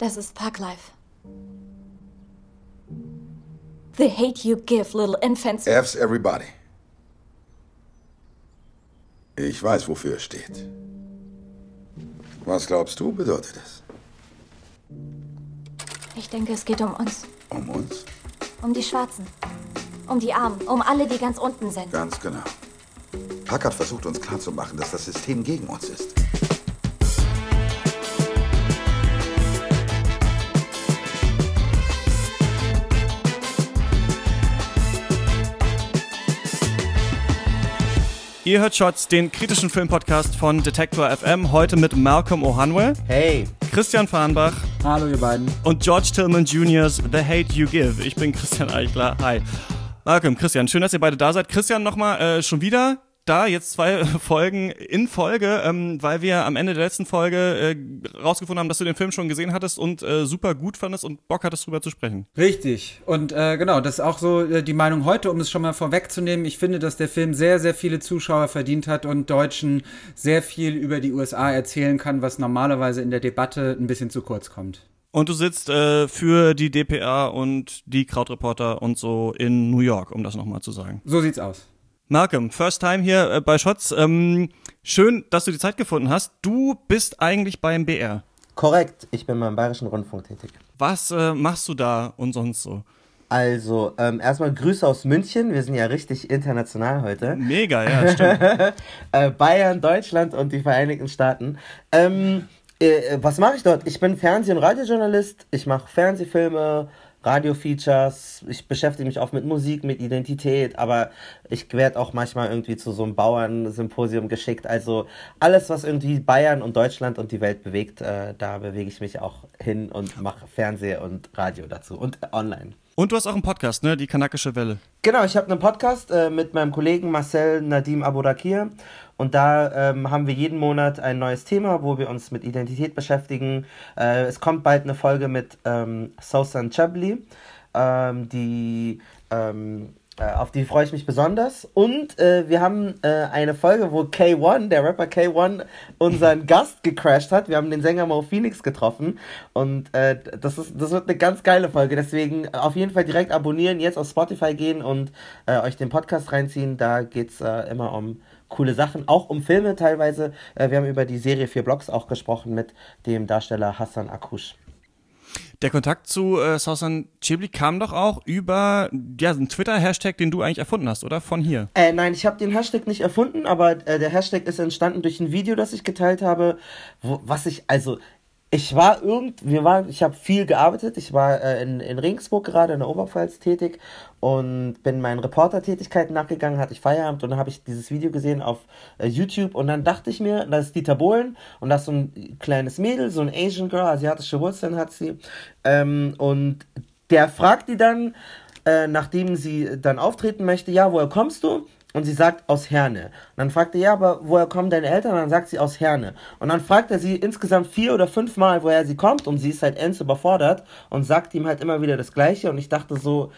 Das ist Parklife. The hate you give little infants. F's everybody. Ich weiß, wofür es steht. Was glaubst du, bedeutet es? Ich denke, es geht um uns. Um uns? Um die Schwarzen. Um die Armen. Um alle, die ganz unten sind. Ganz genau. Packard versucht uns klarzumachen, dass das System gegen uns ist. Ihr hört Shots, den kritischen Filmpodcast von Detector FM, heute mit Malcolm O'Hanwell. Hey. Christian Fahrenbach. Hallo, ihr beiden. Und George Tillman Jr.'s The Hate You Give. Ich bin Christian Eichler. Hi. Malcolm, Christian, schön, dass ihr beide da seid. Christian, nochmal äh, schon wieder da jetzt zwei Folgen in Folge, ähm, weil wir am Ende der letzten Folge äh, rausgefunden haben, dass du den Film schon gesehen hattest und äh, super gut fandest und Bock hattest, drüber zu sprechen. Richtig. Und äh, genau, das ist auch so äh, die Meinung heute, um es schon mal vorwegzunehmen. Ich finde, dass der Film sehr, sehr viele Zuschauer verdient hat und Deutschen sehr viel über die USA erzählen kann, was normalerweise in der Debatte ein bisschen zu kurz kommt. Und du sitzt äh, für die DPA und die Krautreporter und so in New York, um das nochmal zu sagen. So sieht's aus. Malcolm, first time hier äh, bei Shots. Ähm, schön, dass du die Zeit gefunden hast. Du bist eigentlich beim BR. Korrekt, ich bin beim Bayerischen Rundfunk tätig. Was äh, machst du da und sonst so? Also, ähm, erstmal Grüße aus München. Wir sind ja richtig international heute. Mega, ja, stimmt. äh, Bayern, Deutschland und die Vereinigten Staaten. Ähm, äh, was mache ich dort? Ich bin Fernseh- und Radiojournalist. Ich mache Fernsehfilme, Radio-Features, ich beschäftige mich auch mit Musik, mit Identität, aber ich werde auch manchmal irgendwie zu so einem Bauernsymposium geschickt. Also alles, was irgendwie Bayern und Deutschland und die Welt bewegt, äh, da bewege ich mich auch hin und mache Fernseh und Radio dazu und online. Und du hast auch einen Podcast, ne? Die Kanakische Welle. Genau, ich habe einen Podcast äh, mit meinem Kollegen Marcel Nadim Abourakir. Und da ähm, haben wir jeden Monat ein neues Thema, wo wir uns mit Identität beschäftigen. Äh, es kommt bald eine Folge mit ähm, Sausan Chabli, ähm, die ähm, äh, auf die freue ich mich besonders. Und äh, wir haben äh, eine Folge, wo K1, der Rapper K1, unseren Gast gecrashed hat. Wir haben den Sänger Mo Phoenix getroffen. Und äh, das, ist, das wird eine ganz geile Folge. Deswegen auf jeden Fall direkt abonnieren, jetzt auf Spotify gehen und äh, euch den Podcast reinziehen. Da geht es äh, immer um coole Sachen, auch um Filme teilweise. wir haben über die Serie Vier Blocks auch gesprochen mit dem Darsteller Hassan Akush. Der Kontakt zu äh, Sausan Chibli kam doch auch über ja, einen Twitter-Hashtag, den du eigentlich erfunden hast, oder? Von hier. Äh, nein, ich habe den Hashtag nicht erfunden, aber äh, der Hashtag ist entstanden durch ein Video, das ich geteilt habe, wo, was ich, also ich war irgend, wir waren, ich habe viel gearbeitet. Ich war äh, in, in Regensburg gerade in der Oberpfalz tätig und bin meinen Reportertätigkeiten nachgegangen, hatte ich Feierabend und dann habe ich dieses Video gesehen auf äh, YouTube und dann dachte ich mir, das ist Dieter Bohlen und das ist so ein kleines Mädel, so ein Asian Girl, asiatische Wurzeln hat sie ähm, und der fragt die dann, äh, nachdem sie dann auftreten möchte, ja, woher kommst du? Und sie sagt aus Herne. Und dann fragt er, ja, aber woher kommen deine Eltern? Und dann sagt sie aus Herne. Und dann fragt er sie insgesamt vier oder fünf Mal, woher sie kommt. Und sie ist halt ends überfordert und sagt ihm halt immer wieder das Gleiche. Und ich dachte so,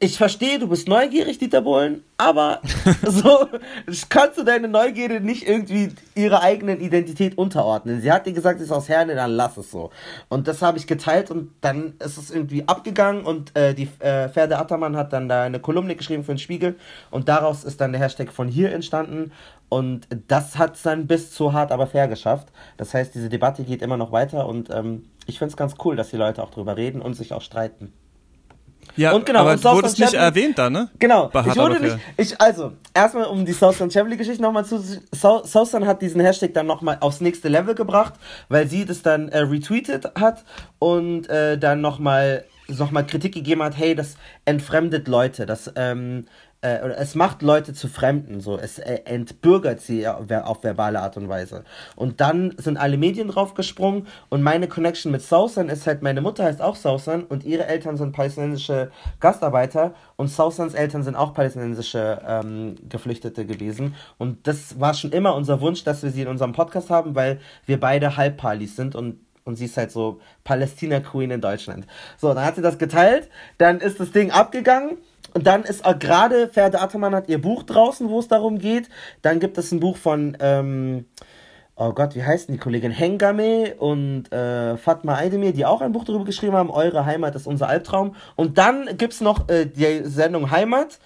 ich verstehe, du bist neugierig, Dieter Bohlen, aber so kannst du deine Neugierde nicht irgendwie ihrer eigenen Identität unterordnen. Sie hat dir gesagt, sie ist aus Herne, dann lass es so. Und das habe ich geteilt und dann ist es irgendwie abgegangen und äh, die äh, Pferde Attermann hat dann da eine Kolumne geschrieben für den Spiegel und daraus ist dann der Hashtag von hier entstanden und das hat es dann bis zu hart aber fair geschafft. Das heißt, diese Debatte geht immer noch weiter und ähm, ich finde es ganz cool, dass die Leute auch drüber reden und sich auch streiten. Ja, und genau, aber und du wurdest nicht erwähnt da, ne? Genau, ich wurde nicht, ich, also, erstmal um die Southern Chevrolet Geschichte nochmal zu, Southern hat diesen Hashtag dann nochmal aufs nächste Level gebracht, weil sie das dann äh, retweetet hat und äh, dann nochmal noch mal Kritik gegeben hat, hey, das entfremdet Leute, das ähm, äh, es macht Leute zu Fremden, so es äh, entbürgert sie auf verbale Art und Weise. Und dann sind alle Medien draufgesprungen und meine Connection mit Sausan ist halt, meine Mutter heißt auch Sausan und ihre Eltern sind palästinensische Gastarbeiter und Sausans Eltern sind auch palästinensische ähm, Geflüchtete gewesen. Und das war schon immer unser Wunsch, dass wir sie in unserem Podcast haben, weil wir beide Halbpalis sind und und sie ist halt so Palästina Queen in Deutschland. So, dann hat sie das geteilt, dann ist das Ding abgegangen und dann ist auch gerade Ferde Attermann hat ihr Buch draußen, wo es darum geht. Dann gibt es ein Buch von, ähm, oh Gott, wie heißen die Kollegin? Hengame und äh, Fatma Aydemir, die auch ein Buch darüber geschrieben haben, Eure Heimat ist unser Albtraum. Und dann gibt es noch äh, die Sendung Heimat.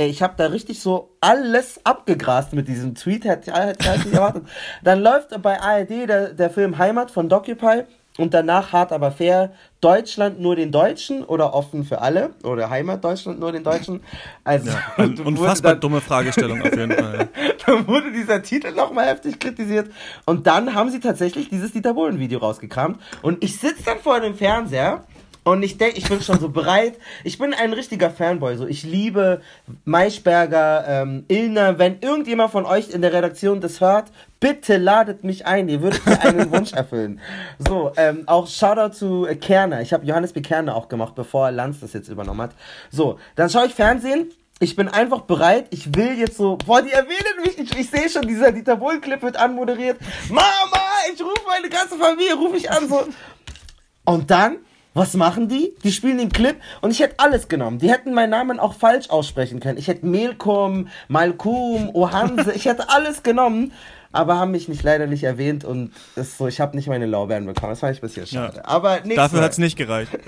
Ich habe da richtig so alles abgegrast mit diesem Tweet, hätte ich nicht erwartet. Dann läuft bei ARD der, der Film Heimat von Docupy und danach hart aber fair Deutschland nur den Deutschen oder offen für alle oder Heimat Deutschland nur den Deutschen. Also ja, unfassbar dann, dumme Fragestellung auf jeden Fall. dann wurde dieser Titel nochmal heftig kritisiert und dann haben sie tatsächlich dieses Dieter Bohlen Video rausgekramt und ich sitze dann vor dem Fernseher und ich denke, ich bin schon so bereit. Ich bin ein richtiger Fanboy. So, ich liebe Maischberger, ähm, Illner. Wenn irgendjemand von euch in der Redaktion das hört, bitte ladet mich ein. Ihr würdet mir einen Wunsch erfüllen. So, ähm, auch Shoutout zu äh, Kerner. Ich habe Johannes B. Kerner auch gemacht, bevor Lanz das jetzt übernommen hat. So, dann schaue ich Fernsehen. Ich bin einfach bereit. Ich will jetzt so. Boah, die erwähnen mich. Ich, ich sehe schon, dieser Dieter Bohlen-Clip wird anmoderiert. Mama, ich rufe meine ganze Familie, rufe ich an. So. Und dann was machen die? Die spielen den Clip und ich hätte alles genommen. Die hätten meinen Namen auch falsch aussprechen können. Ich hätte Melkum, Malkum, Ohanse, ich hätte alles genommen, aber haben mich nicht leider nicht erwähnt und ist so, ich habe nicht meine Lorbeeren bekommen. Das fand ich ein bisschen schade. Ja. Aber Dafür hat es nicht gereicht.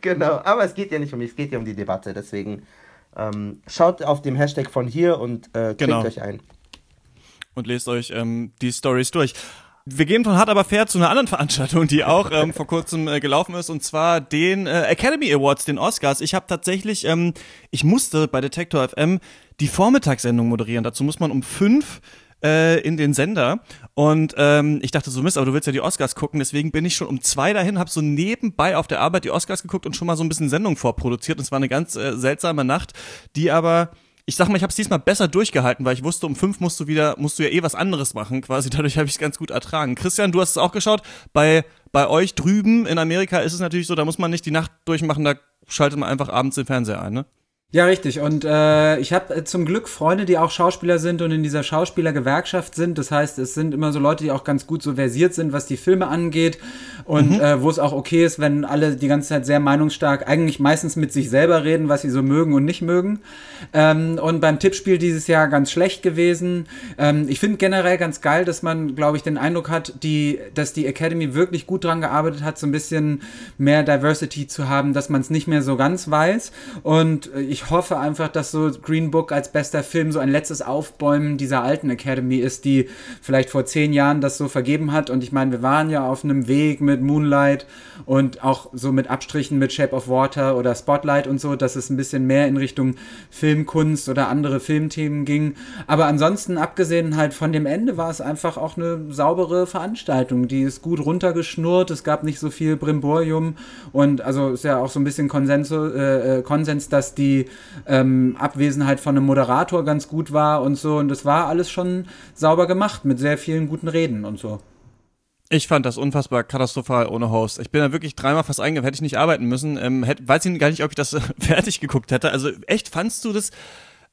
genau, aber es geht ja nicht um mich, es geht ja um die Debatte. Deswegen ähm, schaut auf dem Hashtag von hier und äh, klickt genau. euch ein. Und lest euch ähm, die Stories durch. Wir gehen von hart aber fair zu einer anderen Veranstaltung, die auch ähm, vor kurzem äh, gelaufen ist, und zwar den äh, Academy Awards, den Oscars. Ich habe tatsächlich, ähm, ich musste bei Detektor FM die Vormittagssendung moderieren. Dazu muss man um fünf äh, in den Sender. Und ähm, ich dachte so, Mist, aber du willst ja die Oscars gucken, deswegen bin ich schon um zwei dahin, habe so nebenbei auf der Arbeit die Oscars geguckt und schon mal so ein bisschen Sendung vorproduziert. Und es war eine ganz äh, seltsame Nacht, die aber ich sag mal, ich habe es diesmal besser durchgehalten, weil ich wusste, um fünf musst du wieder, musst du ja eh was anderes machen, quasi. Dadurch habe ich es ganz gut ertragen. Christian, du hast es auch geschaut. Bei, bei euch drüben in Amerika ist es natürlich so, da muss man nicht die Nacht durchmachen, da schaltet man einfach abends den Fernseher ein, ne? Ja, richtig. Und äh, ich habe äh, zum Glück Freunde, die auch Schauspieler sind und in dieser Schauspielergewerkschaft sind. Das heißt, es sind immer so Leute, die auch ganz gut so versiert sind, was die Filme angeht. Und mhm. äh, wo es auch okay ist, wenn alle die ganze Zeit sehr meinungsstark, eigentlich meistens mit sich selber reden, was sie so mögen und nicht mögen. Ähm, und beim Tippspiel dieses Jahr ganz schlecht gewesen. Ähm, ich finde generell ganz geil, dass man, glaube ich, den Eindruck hat, die, dass die Academy wirklich gut dran gearbeitet hat, so ein bisschen mehr Diversity zu haben, dass man es nicht mehr so ganz weiß. Und äh, hoffe einfach, dass so Green Book als bester Film so ein letztes Aufbäumen dieser alten Academy ist, die vielleicht vor zehn Jahren das so vergeben hat. Und ich meine, wir waren ja auf einem Weg mit Moonlight und auch so mit Abstrichen mit Shape of Water oder Spotlight und so, dass es ein bisschen mehr in Richtung Filmkunst oder andere Filmthemen ging. Aber ansonsten, abgesehen halt von dem Ende, war es einfach auch eine saubere Veranstaltung. Die ist gut runtergeschnurrt, es gab nicht so viel Brimborium und also ist ja auch so ein bisschen Konsens, äh, äh Konsens dass die ähm, Abwesenheit von einem Moderator ganz gut war und so. Und das war alles schon sauber gemacht mit sehr vielen guten Reden und so. Ich fand das unfassbar katastrophal ohne Host. Ich bin da wirklich dreimal fast eingegangen, hätte ich nicht arbeiten müssen. Ähm, hätte, weiß ich gar nicht, ob ich das fertig geguckt hätte. Also echt, fandst du das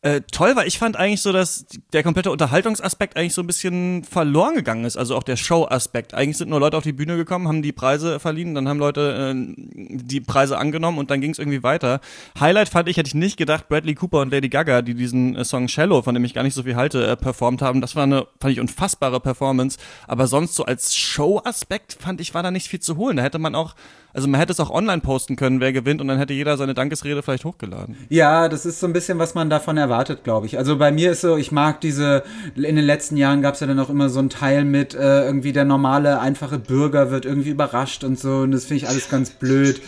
äh, toll war. Ich fand eigentlich so, dass der komplette Unterhaltungsaspekt eigentlich so ein bisschen verloren gegangen ist. Also auch der Show-Aspekt. Eigentlich sind nur Leute auf die Bühne gekommen, haben die Preise verliehen, dann haben Leute äh, die Preise angenommen und dann ging es irgendwie weiter. Highlight fand ich, hätte ich nicht gedacht, Bradley Cooper und Lady Gaga, die diesen äh, Song Shallow, von dem ich gar nicht so viel halte, äh, performt haben. Das war eine, fand ich, unfassbare Performance. Aber sonst so als Show-Aspekt fand ich, war da nicht viel zu holen. Da hätte man auch also man hätte es auch online posten können, wer gewinnt, und dann hätte jeder seine Dankesrede vielleicht hochgeladen. Ja, das ist so ein bisschen, was man davon erwartet, glaube ich. Also bei mir ist so, ich mag diese, in den letzten Jahren gab es ja dann auch immer so ein Teil mit, äh, irgendwie der normale, einfache Bürger wird irgendwie überrascht und so, und das finde ich alles ganz blöd.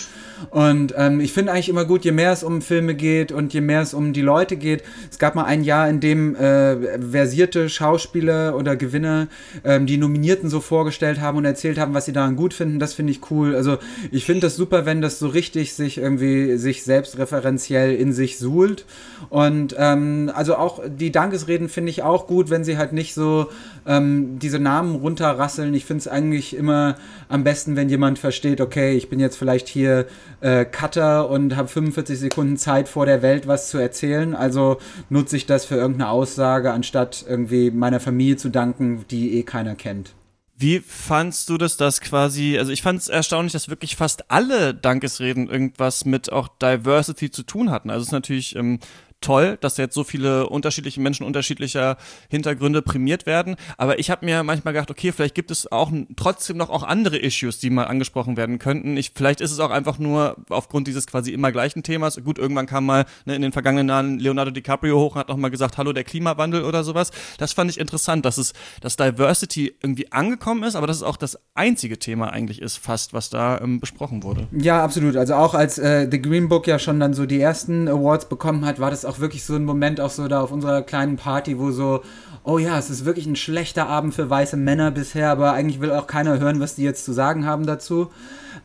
Und ähm, ich finde eigentlich immer gut, je mehr es um Filme geht und je mehr es um die Leute geht. Es gab mal ein Jahr, in dem äh, versierte Schauspieler oder Gewinner ähm, die Nominierten so vorgestellt haben und erzählt haben, was sie daran gut finden. Das finde ich cool. Also ich finde das super, wenn das so richtig sich irgendwie sich selbstreferenziell in sich suhlt. Und ähm, also auch die Dankesreden finde ich auch gut, wenn sie halt nicht so ähm, diese Namen runterrasseln. Ich finde es eigentlich immer am besten, wenn jemand versteht, okay, ich bin jetzt vielleicht hier äh, Cutter und habe 45 Sekunden Zeit vor der Welt was zu erzählen. Also nutze ich das für irgendeine Aussage, anstatt irgendwie meiner Familie zu danken, die eh keiner kennt. Wie fandst du das, dass quasi, also ich fand es erstaunlich, dass wirklich fast alle Dankesreden irgendwas mit auch Diversity zu tun hatten. Also es ist natürlich ähm, toll, dass jetzt so viele unterschiedliche Menschen unterschiedlicher Hintergründe prämiert werden. Aber ich habe mir manchmal gedacht, okay, vielleicht gibt es auch trotzdem noch auch andere Issues, die mal angesprochen werden könnten. Ich, vielleicht ist es auch einfach nur aufgrund dieses quasi immer gleichen Themas. Gut, irgendwann kam mal ne, in den vergangenen Jahren Leonardo DiCaprio hoch und hat nochmal gesagt, hallo, der Klimawandel oder sowas. Das fand ich interessant, dass es, dass Diversity irgendwie angekommen ist, aber dass es auch das einzige Thema eigentlich ist, fast, was da ähm, besprochen wurde. Ja, absolut. Also auch als äh, The Green Book ja schon dann so die ersten Awards bekommen hat, war das auch wirklich so ein Moment auch so da auf unserer kleinen Party, wo so, oh ja, es ist wirklich ein schlechter Abend für weiße Männer bisher, aber eigentlich will auch keiner hören, was die jetzt zu sagen haben dazu.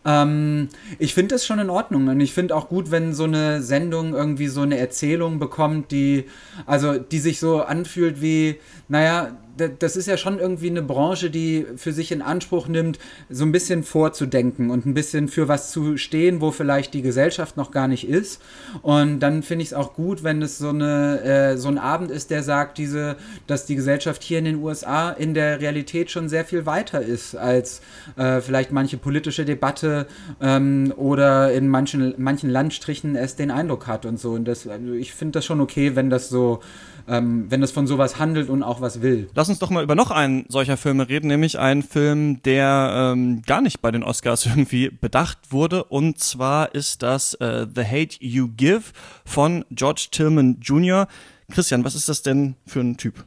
Ähm, ich finde das schon in Ordnung und ich finde auch gut, wenn so eine Sendung irgendwie so eine Erzählung bekommt, die, also die sich so anfühlt wie, naja, das ist ja schon irgendwie eine Branche, die für sich in Anspruch nimmt, so ein bisschen vorzudenken und ein bisschen für was zu stehen, wo vielleicht die Gesellschaft noch gar nicht ist. Und dann finde ich es auch gut, wenn es so, eine, äh, so ein Abend ist, der sagt, diese, dass die Gesellschaft hier in den USA in der Realität schon sehr viel weiter ist als äh, vielleicht manche politische Debatte ähm, oder in manchen, manchen Landstrichen es den Eindruck hat und so. Und das, also ich finde das schon okay, wenn das so ähm, wenn es von sowas handelt und auch was will. Lass uns doch mal über noch einen solcher Filme reden, nämlich einen Film, der ähm, gar nicht bei den Oscars irgendwie bedacht wurde. Und zwar ist das äh, The Hate You Give von George Tillman Jr. Christian, was ist das denn für ein Typ?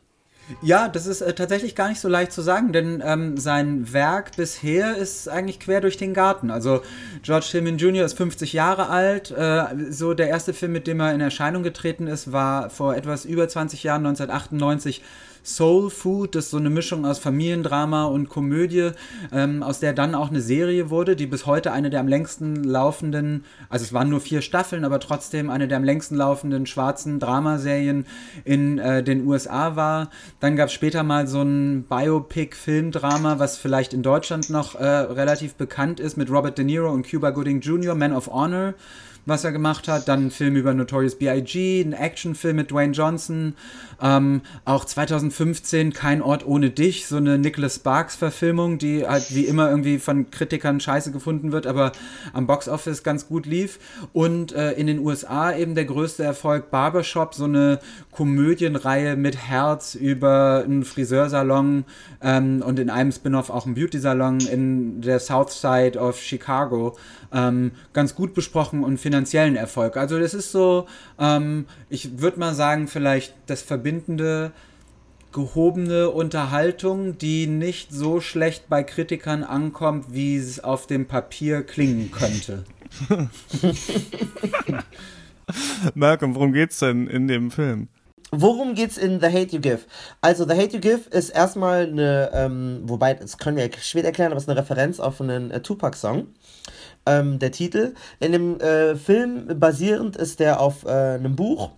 Ja, das ist äh, tatsächlich gar nicht so leicht zu sagen, denn ähm, sein Werk bisher ist eigentlich quer durch den Garten. Also George Tillman Jr. ist 50 Jahre alt. Äh, so der erste Film, mit dem er in Erscheinung getreten ist, war vor etwas über 20 Jahren, 1998 Soul Food, das ist so eine Mischung aus Familiendrama und Komödie, ähm, aus der dann auch eine Serie wurde, die bis heute eine der am längsten laufenden, also es waren nur vier Staffeln, aber trotzdem eine der am längsten laufenden schwarzen Dramaserien in äh, den USA war. Dann gab es später mal so ein Biopic-Filmdrama, was vielleicht in Deutschland noch äh, relativ bekannt ist, mit Robert De Niro und Cuba Gooding Jr., Man of Honor was er gemacht hat. Dann ein Film über Notorious B.I.G., ein Actionfilm mit Dwayne Johnson. Ähm, auch 2015 Kein Ort ohne dich, so eine Nicholas Sparks-Verfilmung, die halt wie immer irgendwie von Kritikern scheiße gefunden wird, aber am Boxoffice ganz gut lief. Und äh, in den USA eben der größte Erfolg Barbershop, so eine Komödienreihe mit Herz über einen Friseursalon ähm, und in einem Spin-off auch einen Beauty-Salon in der South Side of Chicago. Ähm, ganz gut besprochen und finanziellen Erfolg. Also das ist so, ähm, ich würde mal sagen, vielleicht das verbindende gehobene Unterhaltung, die nicht so schlecht bei Kritikern ankommt, wie es auf dem Papier klingen könnte. Malcolm, worum geht's denn in dem Film? Worum geht's in The Hate You Give? Also The Hate You Give ist erstmal eine, ähm, wobei, das können wir schwer erklären, aber es ist eine Referenz auf einen äh, Tupac-Song ähm, der Titel. In dem äh, Film basierend ist der auf äh, einem Buch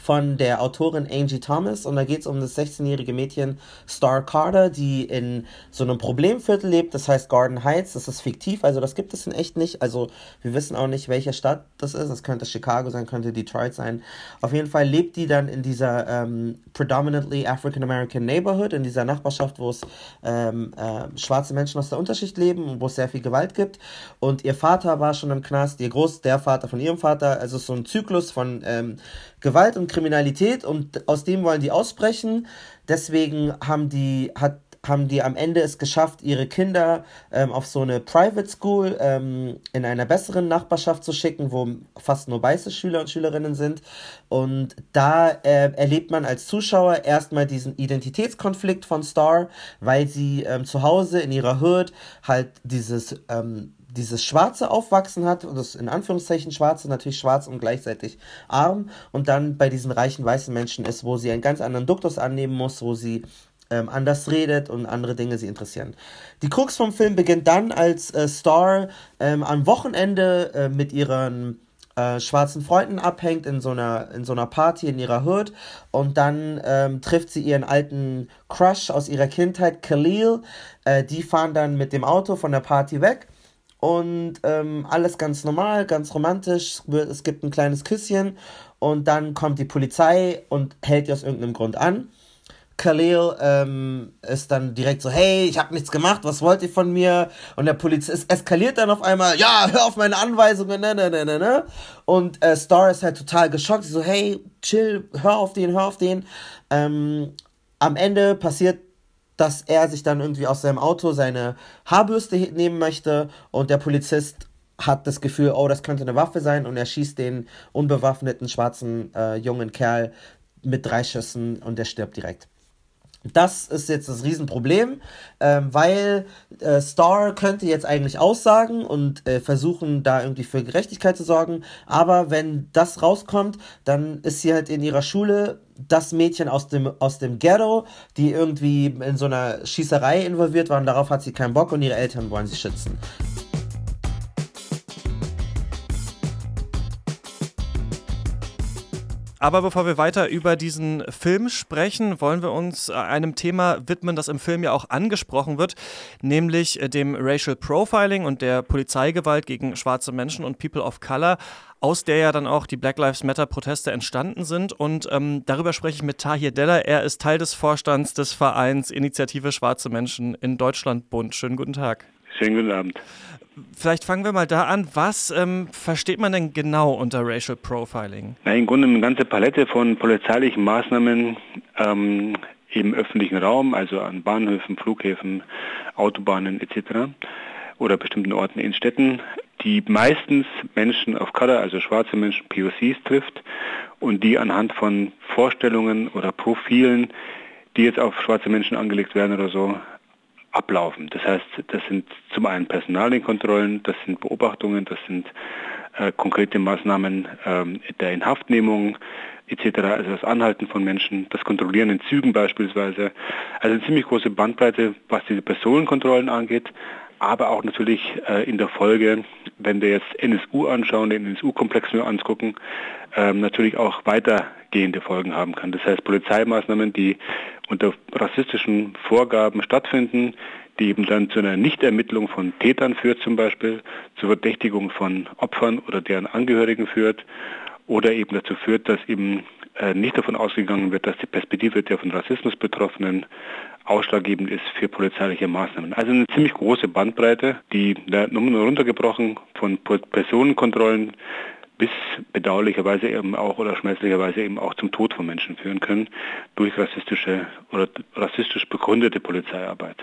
von der Autorin Angie Thomas. Und da geht es um das 16-jährige Mädchen Star Carter, die in so einem Problemviertel lebt, das heißt Garden Heights, das ist fiktiv, also das gibt es in echt nicht, also wir wissen auch nicht, welche Stadt das ist, das könnte Chicago sein, könnte Detroit sein, auf jeden Fall lebt die dann in dieser ähm, predominantly African American Neighborhood, in dieser Nachbarschaft, wo es ähm, äh, schwarze Menschen aus der Unterschicht leben und wo es sehr viel Gewalt gibt. Und ihr Vater war schon im Knast, ihr Groß, der Vater von ihrem Vater, also so ein Zyklus von ähm, Gewalt und Kriminalität und aus dem wollen die ausbrechen. Deswegen haben die, hat, haben die am Ende es geschafft, ihre Kinder ähm, auf so eine Private School ähm, in einer besseren Nachbarschaft zu schicken, wo fast nur weiße Schüler und Schülerinnen sind. Und da äh, erlebt man als Zuschauer erstmal diesen Identitätskonflikt von Star, weil sie ähm, zu Hause in ihrer Hood halt dieses ähm, dieses schwarze Aufwachsen hat, und das in Anführungszeichen schwarze, natürlich schwarz und gleichzeitig arm, und dann bei diesen reichen weißen Menschen ist, wo sie einen ganz anderen Duktus annehmen muss, wo sie ähm, anders redet und andere Dinge sie interessieren. Die Krux vom Film beginnt dann, als äh, Star ähm, am Wochenende äh, mit ihren äh, schwarzen Freunden abhängt in so einer in so einer Party in ihrer Hood und dann ähm, trifft sie ihren alten Crush aus ihrer Kindheit Khalil äh, die fahren dann mit dem Auto von der Party weg und ähm, alles ganz normal, ganz romantisch. Es gibt ein kleines Küsschen und dann kommt die Polizei und hält die aus irgendeinem Grund an. Khalil ähm, ist dann direkt so, hey, ich habe nichts gemacht, was wollt ihr von mir? Und der Polizist eskaliert dann auf einmal, ja, hör auf meine Anweisungen, ne, ne, ne, ne, ne. Und äh, Star ist halt total geschockt, so, hey, chill, hör auf den, hör auf den. Ähm, am Ende passiert dass er sich dann irgendwie aus seinem Auto seine Haarbürste nehmen möchte und der Polizist hat das Gefühl, oh, das könnte eine Waffe sein und er schießt den unbewaffneten schwarzen äh, jungen Kerl mit drei Schüssen und der stirbt direkt. Das ist jetzt das Riesenproblem, ähm, weil äh, Star könnte jetzt eigentlich aussagen und äh, versuchen, da irgendwie für Gerechtigkeit zu sorgen. Aber wenn das rauskommt, dann ist sie halt in ihrer Schule das Mädchen aus dem, aus dem Ghetto, die irgendwie in so einer Schießerei involviert war und darauf hat sie keinen Bock und ihre Eltern wollen sie schützen. Aber bevor wir weiter über diesen Film sprechen, wollen wir uns äh, einem Thema widmen, das im Film ja auch angesprochen wird, nämlich äh, dem Racial Profiling und der Polizeigewalt gegen schwarze Menschen und People of Color, aus der ja dann auch die Black Lives Matter Proteste entstanden sind. Und ähm, darüber spreche ich mit Tahir Deller. Er ist Teil des Vorstands des Vereins Initiative Schwarze Menschen in Deutschland Bund. Schönen guten Tag. Schönen guten Abend. Vielleicht fangen wir mal da an. Was ähm, versteht man denn genau unter Racial Profiling? Na, Im Grunde eine ganze Palette von polizeilichen Maßnahmen ähm, im öffentlichen Raum, also an Bahnhöfen, Flughäfen, Autobahnen etc. oder bestimmten Orten in Städten, die meistens Menschen of Color, also schwarze Menschen, POCs trifft und die anhand von Vorstellungen oder Profilen, die jetzt auf schwarze Menschen angelegt werden oder so, ablaufen. Das heißt, das sind zum einen Personalienkontrollen, das sind Beobachtungen, das sind äh, konkrete Maßnahmen ähm, der Inhaftnehmung etc., also das Anhalten von Menschen, das Kontrollieren in Zügen beispielsweise. Also eine ziemlich große Bandbreite, was diese Personenkontrollen angeht, aber auch natürlich äh, in der Folge, wenn wir jetzt NSU anschauen, den NSU-Komplex nur angucken, ähm, natürlich auch weitergehende Folgen haben kann. Das heißt Polizeimaßnahmen, die unter rassistischen Vorgaben stattfinden, die eben dann zu einer Nichtermittlung von Tätern führt zum Beispiel, zur Verdächtigung von Opfern oder deren Angehörigen führt oder eben dazu führt, dass eben äh, nicht davon ausgegangen wird, dass die Perspektive der von Rassismus Betroffenen ausschlaggebend ist für polizeiliche Maßnahmen. Also eine ziemlich große Bandbreite, die nur runtergebrochen von Personenkontrollen bis bedauerlicherweise eben auch oder schmerzlicherweise eben auch zum Tod von Menschen führen können durch rassistische oder rassistisch begründete Polizeiarbeit.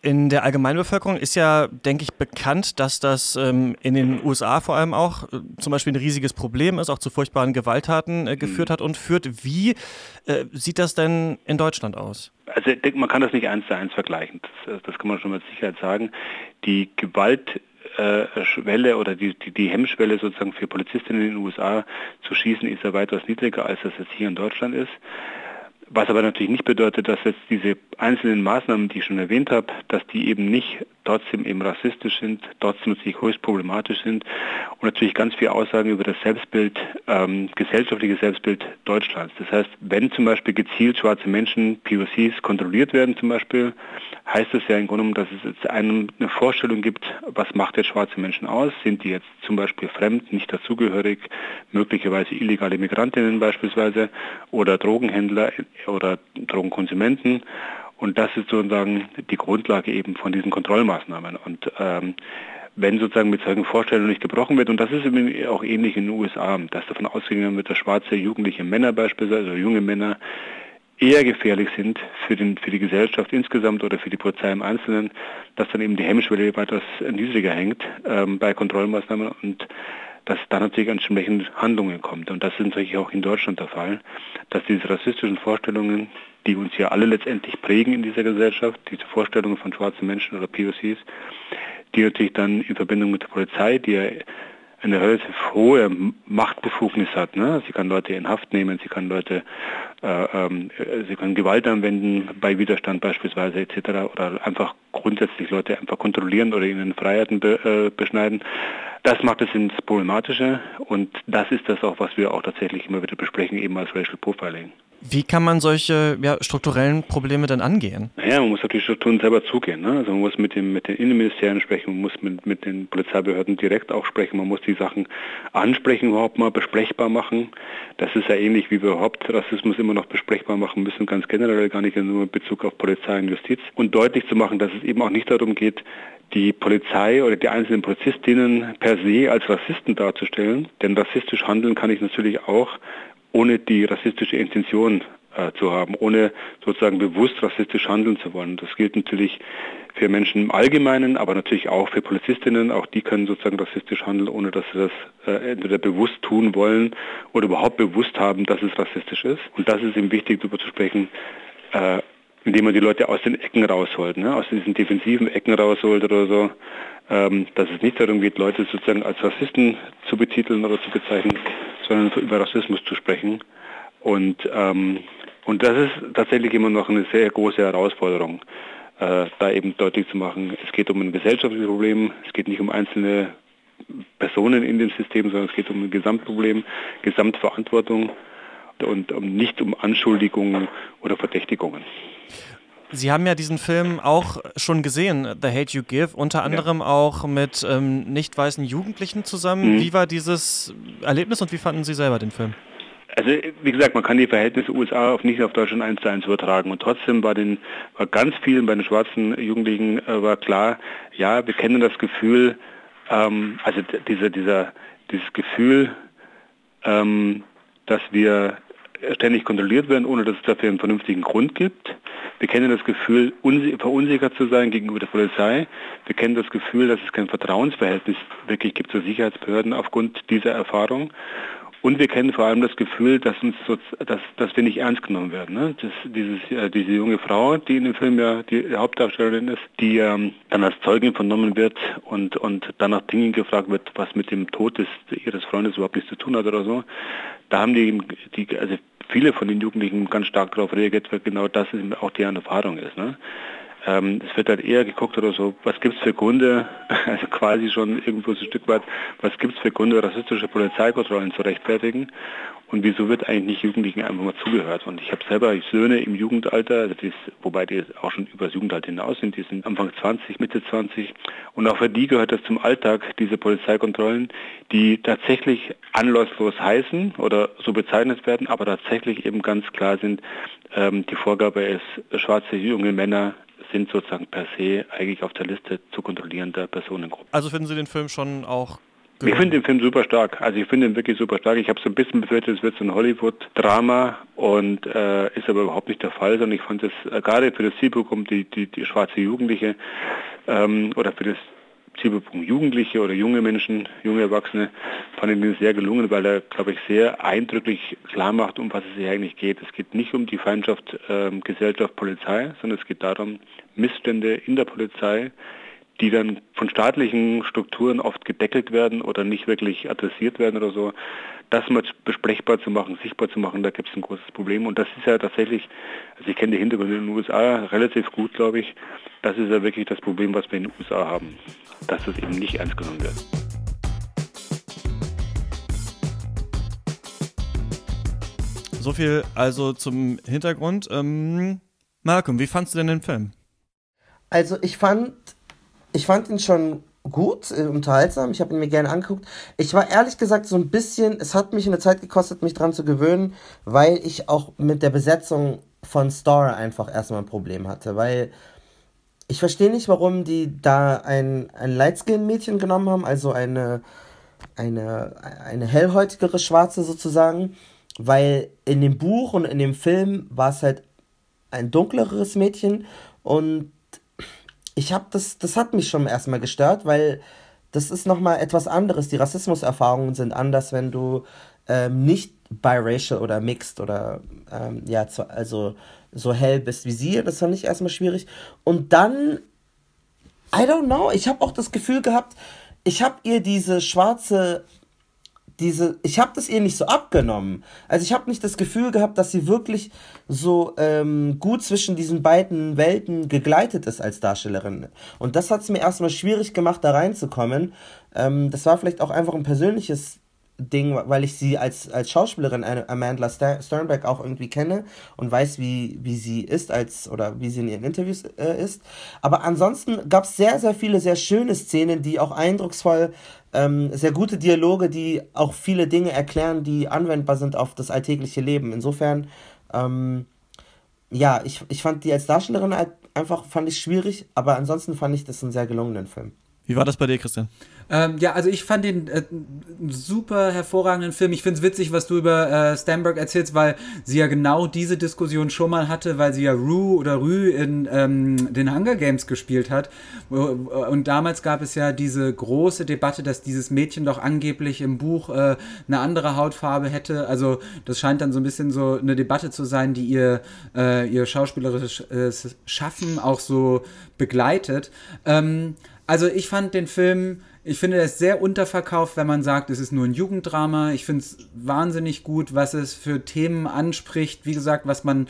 In der Allgemeinbevölkerung ist ja, denke ich, bekannt, dass das ähm, in den USA vor allem auch äh, zum Beispiel ein riesiges Problem ist, auch zu furchtbaren Gewalttaten äh, geführt mhm. hat und führt. Wie äh, sieht das denn in Deutschland aus? Also ich denke, man kann das nicht eins zu eins vergleichen. Das, äh, das kann man schon mit Sicherheit sagen. Die Gewaltschwelle oder die, die, die, Hemmschwelle sozusagen für Polizistinnen in den USA zu schießen ist ja weitaus niedriger, als das jetzt hier in Deutschland ist. Was aber natürlich nicht bedeutet, dass jetzt diese einzelnen Maßnahmen, die ich schon erwähnt habe, dass die eben nicht trotzdem eben rassistisch sind, trotzdem natürlich höchst problematisch sind und natürlich ganz viel Aussagen über das Selbstbild, ähm, gesellschaftliche Selbstbild Deutschlands. Das heißt, wenn zum Beispiel gezielt schwarze Menschen, POCs, kontrolliert werden zum Beispiel, heißt das ja im Grunde genommen, dass es jetzt einem eine Vorstellung gibt, was macht jetzt schwarze Menschen aus? Sind die jetzt zum Beispiel fremd, nicht dazugehörig, möglicherweise illegale Migrantinnen beispielsweise oder Drogenhändler oder Drogenkonsumenten? Und das ist sozusagen die Grundlage eben von diesen Kontrollmaßnahmen. Und ähm, wenn sozusagen mit solchen Vorstellungen nicht gebrochen wird, und das ist auch ähnlich in den USA, dass davon ausgegangen wird, dass schwarze jugendliche Männer beispielsweise, oder junge Männer, eher gefährlich sind für, den, für die Gesellschaft insgesamt oder für die Polizei im Einzelnen, dass dann eben die Hemmschwelle weitaus niedriger hängt ähm, bei Kontrollmaßnahmen und dass da natürlich entsprechend Handlungen kommt. Und das ist natürlich auch in Deutschland der Fall, dass diese rassistischen Vorstellungen, die uns ja alle letztendlich prägen in dieser Gesellschaft, diese Vorstellungen von schwarzen Menschen oder POCs, die natürlich dann in Verbindung mit der Polizei, die ja eine relativ hohe Machtbefugnis hat. Ne? Sie kann Leute in Haft nehmen, sie kann Leute, äh, ähm, sie kann Gewalt anwenden bei Widerstand beispielsweise etc. oder einfach grundsätzlich Leute einfach kontrollieren oder ihnen Freiheiten be, äh, beschneiden. Das macht es ins Problematische und das ist das auch, was wir auch tatsächlich immer wieder besprechen, eben als Racial Profiling. Wie kann man solche ja, strukturellen Probleme denn angehen? Naja, man muss auf die Strukturen selber zugehen. Ne? Also man muss mit, dem, mit den Innenministerien sprechen, man muss mit, mit den Polizeibehörden direkt auch sprechen, man muss die Sachen ansprechen, überhaupt mal besprechbar machen. Das ist ja ähnlich wie wir überhaupt Rassismus immer noch besprechbar machen müssen, ganz generell gar nicht nur in Bezug auf Polizei und Justiz. Und deutlich zu machen, dass es eben auch nicht darum geht, die Polizei oder die einzelnen Polizistinnen per se als Rassisten darzustellen. Denn rassistisch handeln kann ich natürlich auch ohne die rassistische Intention äh, zu haben, ohne sozusagen bewusst rassistisch handeln zu wollen. Das gilt natürlich für Menschen im Allgemeinen, aber natürlich auch für Polizistinnen. Auch die können sozusagen rassistisch handeln, ohne dass sie das äh, entweder bewusst tun wollen oder überhaupt bewusst haben, dass es rassistisch ist. Und das ist eben wichtig, darüber zu sprechen, äh, indem man die Leute aus den Ecken rausholt, ne? aus diesen defensiven Ecken rausholt oder so, ähm, dass es nicht darum geht, Leute sozusagen als Rassisten zu betiteln oder zu bezeichnen, sondern über Rassismus zu sprechen. Und, ähm, und das ist tatsächlich immer noch eine sehr große Herausforderung, äh, da eben deutlich zu machen, es geht um ein gesellschaftliches Problem, es geht nicht um einzelne Personen in dem System, sondern es geht um ein Gesamtproblem, Gesamtverantwortung und um, nicht um Anschuldigungen oder Verdächtigungen. Sie haben ja diesen Film auch schon gesehen, The Hate You Give, unter anderem ja. auch mit ähm, nicht weißen Jugendlichen zusammen. Mhm. Wie war dieses Erlebnis und wie fanden Sie selber den Film? Also wie gesagt, man kann die Verhältnisse USA auf nicht auf Deutschland eins zu eins übertragen. Und trotzdem war, den, war ganz vielen bei den schwarzen Jugendlichen äh, war klar, ja, wir kennen das Gefühl, ähm, also diese, dieser, dieses Gefühl, ähm, dass wir ständig kontrolliert werden, ohne dass es dafür einen vernünftigen Grund gibt. Wir kennen das Gefühl, verunsichert zu sein gegenüber der Polizei. Wir kennen das Gefühl, dass es kein Vertrauensverhältnis wirklich gibt zu Sicherheitsbehörden aufgrund dieser Erfahrung. Und wir kennen vor allem das Gefühl, dass uns so, dass, dass wir nicht ernst genommen werden. Ne? Das, dieses, äh, diese junge Frau, die in dem Film ja die Hauptdarstellerin ist, die ähm, dann als Zeugin vernommen wird und, und dann nach Dingen gefragt wird, was mit dem Tod des, ihres Freundes überhaupt nichts zu tun hat oder so. Da haben die, die also viele von den Jugendlichen ganz stark darauf reagiert, weil genau das auch deren Erfahrung ist. Ne? Ähm, es wird halt eher geguckt oder so, was gibt es für Gründe, also quasi schon irgendwo so ein Stück weit, was gibt es für Gründe, rassistische Polizeikontrollen zu rechtfertigen? Und wieso wird eigentlich nicht Jugendlichen einfach mal zugehört. Und ich habe selber Söhne im Jugendalter, also die, wobei die auch schon über das Jugendalter hinaus sind, die sind Anfang 20, Mitte 20 und auch für die gehört das zum Alltag, diese Polizeikontrollen, die tatsächlich anlasslos heißen oder so bezeichnet werden, aber tatsächlich eben ganz klar sind, ähm, die Vorgabe ist, schwarze junge Männer sind sozusagen per se eigentlich auf der Liste zu kontrollierender Personengruppen. Also finden Sie den Film schon auch ich finde den Film super stark. Also ich finde ihn wirklich super stark. Ich habe so ein bisschen befürchtet, es wird so ein Hollywood-Drama und äh, ist aber überhaupt nicht der Fall, sondern ich fand es äh, gerade für das Zielpublikum, die, die, die schwarze Jugendliche ähm, oder für das Zielpublikum Jugendliche oder junge Menschen, junge Erwachsene, fand ich den sehr gelungen, weil er, glaube ich, sehr eindrücklich klar macht, um was es hier eigentlich geht. Es geht nicht um die Feindschaft äh, Gesellschaft Polizei, sondern es geht darum, Missstände in der Polizei, die dann von staatlichen Strukturen oft gedeckelt werden oder nicht wirklich adressiert werden oder so, das mal besprechbar zu machen, sichtbar zu machen, da gibt es ein großes Problem. Und das ist ja tatsächlich, also ich kenne die Hintergründe in den USA relativ gut, glaube ich, das ist ja wirklich das Problem, was wir in den USA haben dass es eben nicht ernst genommen wird. So viel also zum Hintergrund. Ähm, Malcolm, wie fandst du denn den Film? Also ich fand, ich fand ihn schon gut, äh, unterhaltsam. Ich habe ihn mir gerne angeguckt. Ich war ehrlich gesagt so ein bisschen, es hat mich eine Zeit gekostet, mich dran zu gewöhnen, weil ich auch mit der Besetzung von Star einfach erstmal ein Problem hatte, weil ich verstehe nicht, warum die da ein, ein Lightskin-Mädchen genommen haben, also eine, eine, eine hellhäutigere Schwarze sozusagen, weil in dem Buch und in dem Film war es halt ein dunkleres Mädchen und ich habe das, das hat mich schon erstmal gestört, weil das ist nochmal etwas anderes. Die Rassismuserfahrungen sind anders, wenn du ähm, nicht biracial oder mixed oder ähm, ja, also so hell bist wie sie. Das fand ich erstmal schwierig. Und dann, I don't know, ich habe auch das Gefühl gehabt, ich habe ihr diese schwarze, diese, ich habe das ihr nicht so abgenommen. Also ich habe nicht das Gefühl gehabt, dass sie wirklich so ähm, gut zwischen diesen beiden Welten gegleitet ist als Darstellerin. Und das hat es mir erstmal schwierig gemacht, da reinzukommen. Ähm, das war vielleicht auch einfach ein persönliches Ding, weil ich sie als, als Schauspielerin Amanda Sternberg auch irgendwie kenne und weiß, wie, wie sie ist als oder wie sie in ihren Interviews äh, ist. Aber ansonsten gab es sehr, sehr viele sehr schöne Szenen, die auch eindrucksvoll, ähm, sehr gute Dialoge, die auch viele Dinge erklären, die anwendbar sind auf das alltägliche Leben. Insofern, ähm, ja, ich, ich fand die als Darstellerin halt einfach fand ich schwierig, aber ansonsten fand ich das einen sehr gelungenen Film. Wie war das bei dir, Christian? Ähm, ja, also ich fand den äh, super hervorragenden Film. Ich finde es witzig, was du über äh, Stanberg erzählst, weil sie ja genau diese Diskussion schon mal hatte, weil sie ja Rue oder Rue in ähm, den Hunger Games gespielt hat. Und damals gab es ja diese große Debatte, dass dieses Mädchen doch angeblich im Buch äh, eine andere Hautfarbe hätte. Also das scheint dann so ein bisschen so eine Debatte zu sein, die ihr, äh, ihr schauspielerisches äh, Schaffen auch so begleitet. Ähm, also ich fand den Film ich finde, ist sehr unterverkauft, wenn man sagt, es ist nur ein Jugenddrama. Ich finde es wahnsinnig gut, was es für Themen anspricht. Wie gesagt, was man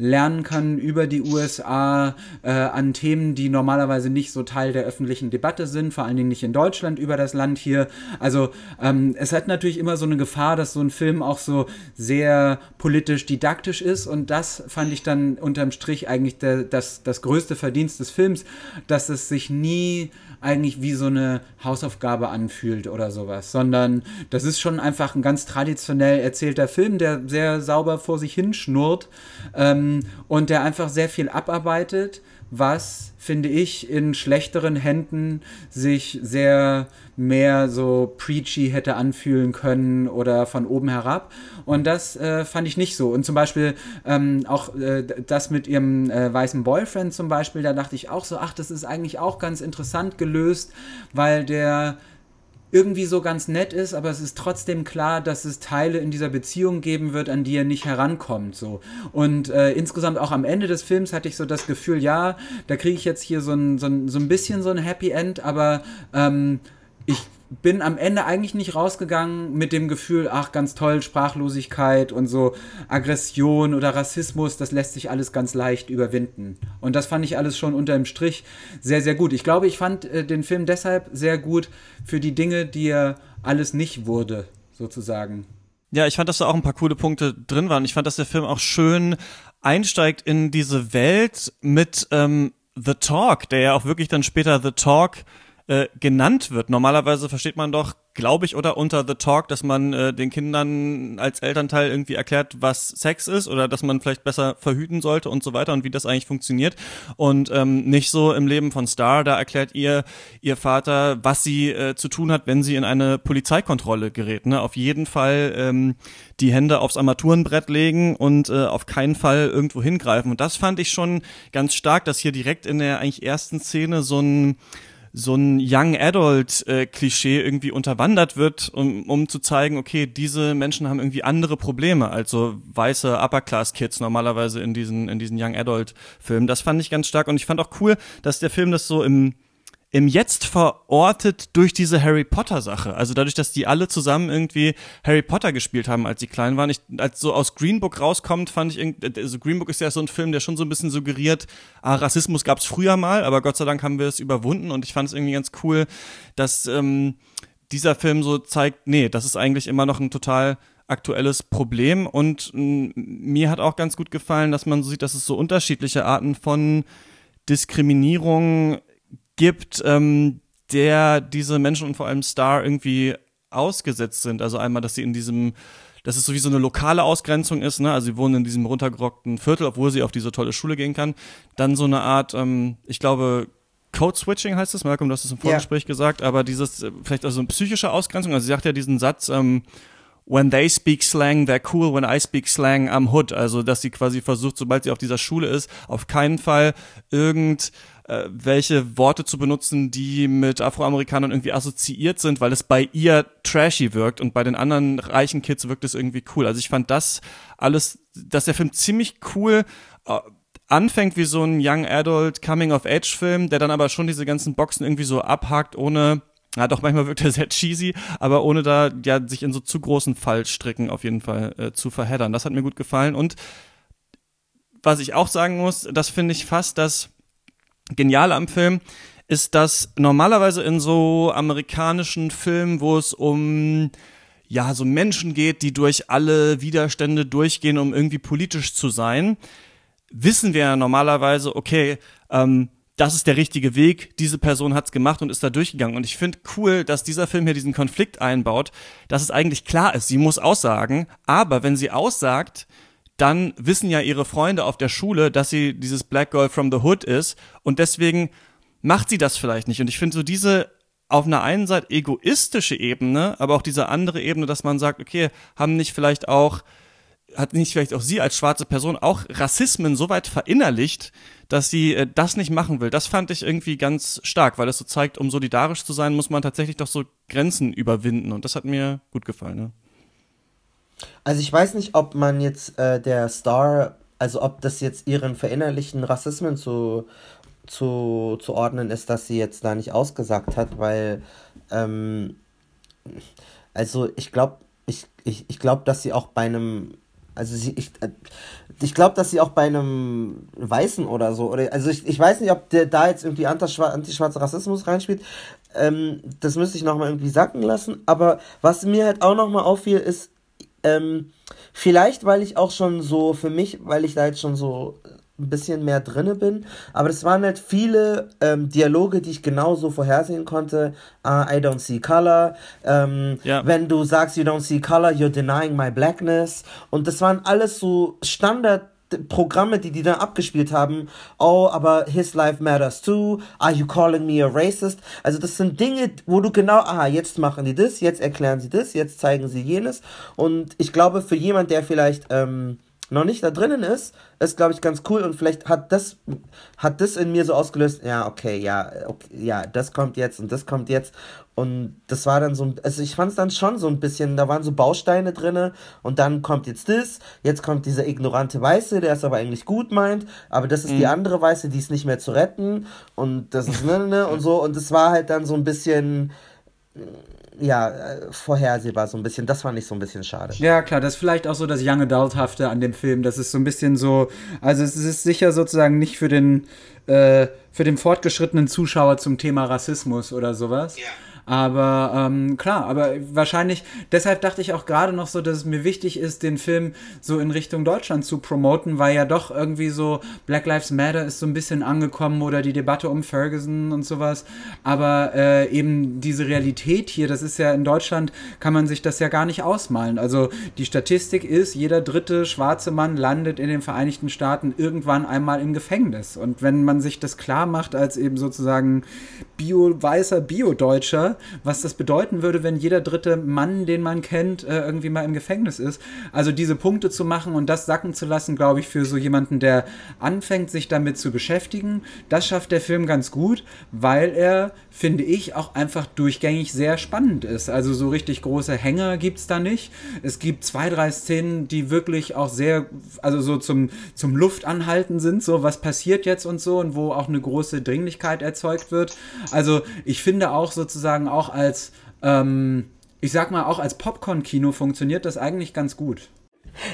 lernen kann über die USA äh, an Themen, die normalerweise nicht so Teil der öffentlichen Debatte sind, vor allen Dingen nicht in Deutschland über das Land hier. Also ähm, es hat natürlich immer so eine Gefahr, dass so ein Film auch so sehr politisch didaktisch ist und das fand ich dann unterm Strich eigentlich der, das, das größte Verdienst des Films, dass es sich nie eigentlich wie so eine Hausaufgabe anfühlt oder sowas, sondern das ist schon einfach ein ganz traditionell erzählter Film, der sehr sauber vor sich hin schnurrt ähm, und der einfach sehr viel abarbeitet was, finde ich, in schlechteren Händen sich sehr mehr so preachy hätte anfühlen können oder von oben herab. Und das äh, fand ich nicht so. Und zum Beispiel ähm, auch äh, das mit ihrem äh, weißen Boyfriend zum Beispiel, da dachte ich auch so, ach, das ist eigentlich auch ganz interessant gelöst, weil der irgendwie so ganz nett ist, aber es ist trotzdem klar, dass es Teile in dieser Beziehung geben wird, an die er nicht herankommt. So. Und äh, insgesamt auch am Ende des Films hatte ich so das Gefühl, ja, da kriege ich jetzt hier so ein, so, ein, so ein bisschen so ein Happy End, aber ähm, ich bin am Ende eigentlich nicht rausgegangen mit dem Gefühl, ach, ganz toll, Sprachlosigkeit und so Aggression oder Rassismus, das lässt sich alles ganz leicht überwinden. Und das fand ich alles schon unter dem Strich sehr, sehr gut. Ich glaube, ich fand äh, den Film deshalb sehr gut für die Dinge, die er alles nicht wurde, sozusagen. Ja, ich fand, dass da auch ein paar coole Punkte drin waren. Ich fand, dass der Film auch schön einsteigt in diese Welt mit ähm, The Talk, der ja auch wirklich dann später The Talk äh, genannt wird. Normalerweise versteht man doch, glaube ich, oder unter The Talk, dass man äh, den Kindern als Elternteil irgendwie erklärt, was Sex ist oder dass man vielleicht besser verhüten sollte und so weiter und wie das eigentlich funktioniert. Und ähm, nicht so im Leben von Star, da erklärt ihr, ihr Vater, was sie äh, zu tun hat, wenn sie in eine Polizeikontrolle gerät. Ne? Auf jeden Fall ähm, die Hände aufs Armaturenbrett legen und äh, auf keinen Fall irgendwo hingreifen. Und das fand ich schon ganz stark, dass hier direkt in der eigentlich ersten Szene so ein so ein Young Adult äh, Klischee irgendwie unterwandert wird, um, um zu zeigen, okay, diese Menschen haben irgendwie andere Probleme als so weiße Upper Class Kids normalerweise in diesen in diesen Young Adult Filmen. Das fand ich ganz stark und ich fand auch cool, dass der Film das so im im Jetzt verortet durch diese Harry Potter Sache. Also dadurch, dass die alle zusammen irgendwie Harry Potter gespielt haben, als sie klein waren. Ich, als so aus Green Book rauskommt, fand ich, also Green Book ist ja so ein Film, der schon so ein bisschen suggeriert, ah, Rassismus gab es früher mal, aber Gott sei Dank haben wir es überwunden und ich fand es irgendwie ganz cool, dass ähm, dieser Film so zeigt, nee, das ist eigentlich immer noch ein total aktuelles Problem und mh, mir hat auch ganz gut gefallen, dass man so sieht, dass es so unterschiedliche Arten von Diskriminierung gibt, ähm, der diese Menschen und vor allem Star irgendwie ausgesetzt sind. Also einmal, dass sie in diesem dass es sowieso eine lokale Ausgrenzung ist, ne? Also sie wohnen in diesem runtergerockten Viertel, obwohl sie auf diese tolle Schule gehen kann. Dann so eine Art, ähm, ich glaube, Code Switching heißt es, Malcolm, du hast es im Vorgespräch ja. gesagt, aber dieses, äh, vielleicht also eine psychische Ausgrenzung, also sie sagt ja diesen Satz, ähm, when they speak slang, they're cool, when I speak slang, I'm hood. Also, dass sie quasi versucht, sobald sie auf dieser Schule ist, auf keinen Fall irgend äh, welche Worte zu benutzen, die mit Afroamerikanern irgendwie assoziiert sind, weil es bei ihr trashy wirkt und bei den anderen reichen Kids wirkt es irgendwie cool. Also ich fand das alles, dass der Film ziemlich cool äh, anfängt wie so ein Young Adult Coming of Age Film, der dann aber schon diese ganzen Boxen irgendwie so abhakt, ohne ja, doch, manchmal wirkt er sehr cheesy, aber ohne da ja sich in so zu großen Fallstricken auf jeden Fall äh, zu verheddern. Das hat mir gut gefallen. Und was ich auch sagen muss, das finde ich fast das Geniale am Film ist, dass normalerweise in so amerikanischen Filmen, wo es um ja, so Menschen geht, die durch alle Widerstände durchgehen, um irgendwie politisch zu sein, wissen wir ja normalerweise, okay, ähm, das ist der richtige Weg, diese Person hat's gemacht und ist da durchgegangen. Und ich finde cool, dass dieser Film hier diesen Konflikt einbaut, dass es eigentlich klar ist, sie muss aussagen, aber wenn sie aussagt, dann wissen ja ihre Freunde auf der Schule, dass sie dieses Black Girl from the Hood ist und deswegen macht sie das vielleicht nicht. Und ich finde so diese auf einer einen Seite egoistische Ebene, aber auch diese andere Ebene, dass man sagt, okay, haben nicht vielleicht auch hat nicht vielleicht auch sie als schwarze Person auch Rassismen so weit verinnerlicht, dass sie äh, das nicht machen will. Das fand ich irgendwie ganz stark, weil es so zeigt, um solidarisch zu sein, muss man tatsächlich doch so Grenzen überwinden. Und das hat mir gut gefallen. Ne? Also ich weiß nicht, ob man jetzt äh, der Star, also ob das jetzt ihren verinnerlichten Rassismen zu, zu, zu ordnen ist, dass sie jetzt da nicht ausgesagt hat, weil ähm, also ich glaube, ich, ich, ich glaube, dass sie auch bei einem also sie, ich, äh, ich glaube, dass sie auch bei einem Weißen oder so, oder also ich, ich weiß nicht, ob der da jetzt irgendwie antischwarzer Rassismus reinspielt. Ähm, das müsste ich nochmal irgendwie sacken lassen. Aber was mir halt auch nochmal auffiel, ist, ähm, vielleicht, weil ich auch schon so für mich, weil ich da jetzt schon so ein bisschen mehr drinne bin. Aber es waren halt viele ähm, Dialoge, die ich genauso vorhersehen konnte. Uh, I don't see color. Ähm, ja. Wenn du sagst, you don't see color, you're denying my blackness. Und das waren alles so Standard. Programme, die die dann abgespielt haben. Oh, aber his life matters too. Are you calling me a racist? Also das sind Dinge, wo du genau, aha, jetzt machen die das, jetzt erklären sie das, jetzt zeigen sie jenes. Und ich glaube, für jemand, der vielleicht ähm, noch nicht da drinnen ist, ist, glaube ich, ganz cool und vielleicht hat das, hat das in mir so ausgelöst, ja, okay, ja, okay, ja, das kommt jetzt und das kommt jetzt und das war dann so, also ich fand es dann schon so ein bisschen, da waren so Bausteine drinne und dann kommt jetzt das, jetzt kommt dieser ignorante Weiße, der es aber eigentlich gut meint, aber das ist mhm. die andere Weiße, die ist nicht mehr zu retten und das ist ne, ne, ne und so und es war halt dann so ein bisschen ja, äh, vorhersehbar so ein bisschen. Das fand ich so ein bisschen schade. Ja, klar, das ist vielleicht auch so das Young Adult-hafte an dem Film. Das ist so ein bisschen so, also es ist sicher sozusagen nicht für den, äh, für den fortgeschrittenen Zuschauer zum Thema Rassismus oder sowas. Ja aber ähm, klar, aber wahrscheinlich, deshalb dachte ich auch gerade noch so, dass es mir wichtig ist, den Film so in Richtung Deutschland zu promoten, weil ja doch irgendwie so Black Lives Matter ist so ein bisschen angekommen oder die Debatte um Ferguson und sowas. Aber äh, eben diese Realität hier, das ist ja in Deutschland, kann man sich das ja gar nicht ausmalen. Also die Statistik ist, jeder dritte schwarze Mann landet in den Vereinigten Staaten irgendwann einmal im Gefängnis. Und wenn man sich das klar macht als eben sozusagen bio-weißer Bio-Deutscher, was das bedeuten würde, wenn jeder dritte Mann, den man kennt, äh, irgendwie mal im Gefängnis ist. Also diese Punkte zu machen und das sacken zu lassen, glaube ich, für so jemanden, der anfängt, sich damit zu beschäftigen, das schafft der Film ganz gut, weil er, finde ich, auch einfach durchgängig sehr spannend ist. Also so richtig große Hänger gibt es da nicht. Es gibt zwei, drei Szenen, die wirklich auch sehr, also so zum, zum Luftanhalten sind, so was passiert jetzt und so und wo auch eine große Dringlichkeit erzeugt wird. Also ich finde auch sozusagen auch als, ähm, ich sag mal, auch als Popcorn-Kino funktioniert das eigentlich ganz gut.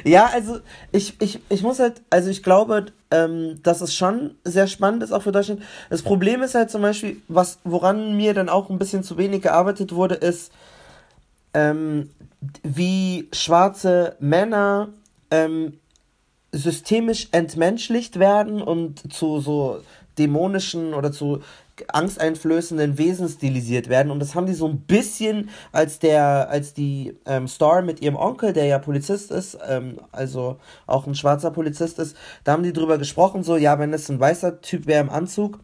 Ja, also ich, ich, ich muss halt, also ich glaube, ähm, dass es schon sehr spannend ist, auch für Deutschland. Das Problem ist halt zum Beispiel, was, woran mir dann auch ein bisschen zu wenig gearbeitet wurde, ist, ähm, wie schwarze Männer ähm, systemisch entmenschlicht werden und zu so dämonischen oder zu angsteinflößenden Wesen stilisiert werden. Und das haben die so ein bisschen, als der, als die ähm, Star mit ihrem Onkel, der ja Polizist ist, ähm, also auch ein schwarzer Polizist ist, da haben die drüber gesprochen, so, ja, wenn es ein weißer Typ wäre im Anzug,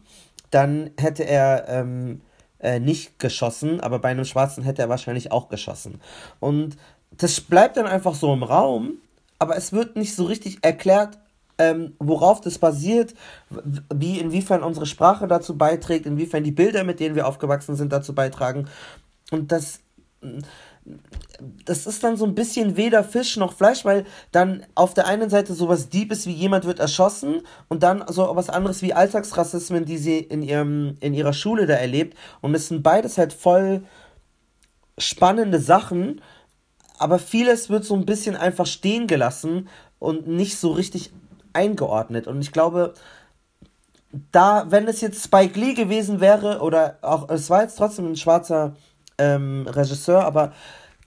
dann hätte er ähm, äh, nicht geschossen, aber bei einem Schwarzen hätte er wahrscheinlich auch geschossen. Und das bleibt dann einfach so im Raum, aber es wird nicht so richtig erklärt, ähm, worauf das basiert, wie inwiefern unsere Sprache dazu beiträgt, inwiefern die Bilder, mit denen wir aufgewachsen sind, dazu beitragen. Und das, das ist dann so ein bisschen weder Fisch noch Fleisch, weil dann auf der einen Seite sowas Diebes wie jemand wird erschossen und dann so was anderes wie Alltagsrassismen, die sie in, ihrem, in ihrer Schule da erlebt. Und es sind beides halt voll spannende Sachen, aber vieles wird so ein bisschen einfach stehen gelassen und nicht so richtig eingeordnet. Und ich glaube, da, wenn es jetzt Spike Lee gewesen wäre, oder auch, es war jetzt trotzdem ein schwarzer ähm, Regisseur, aber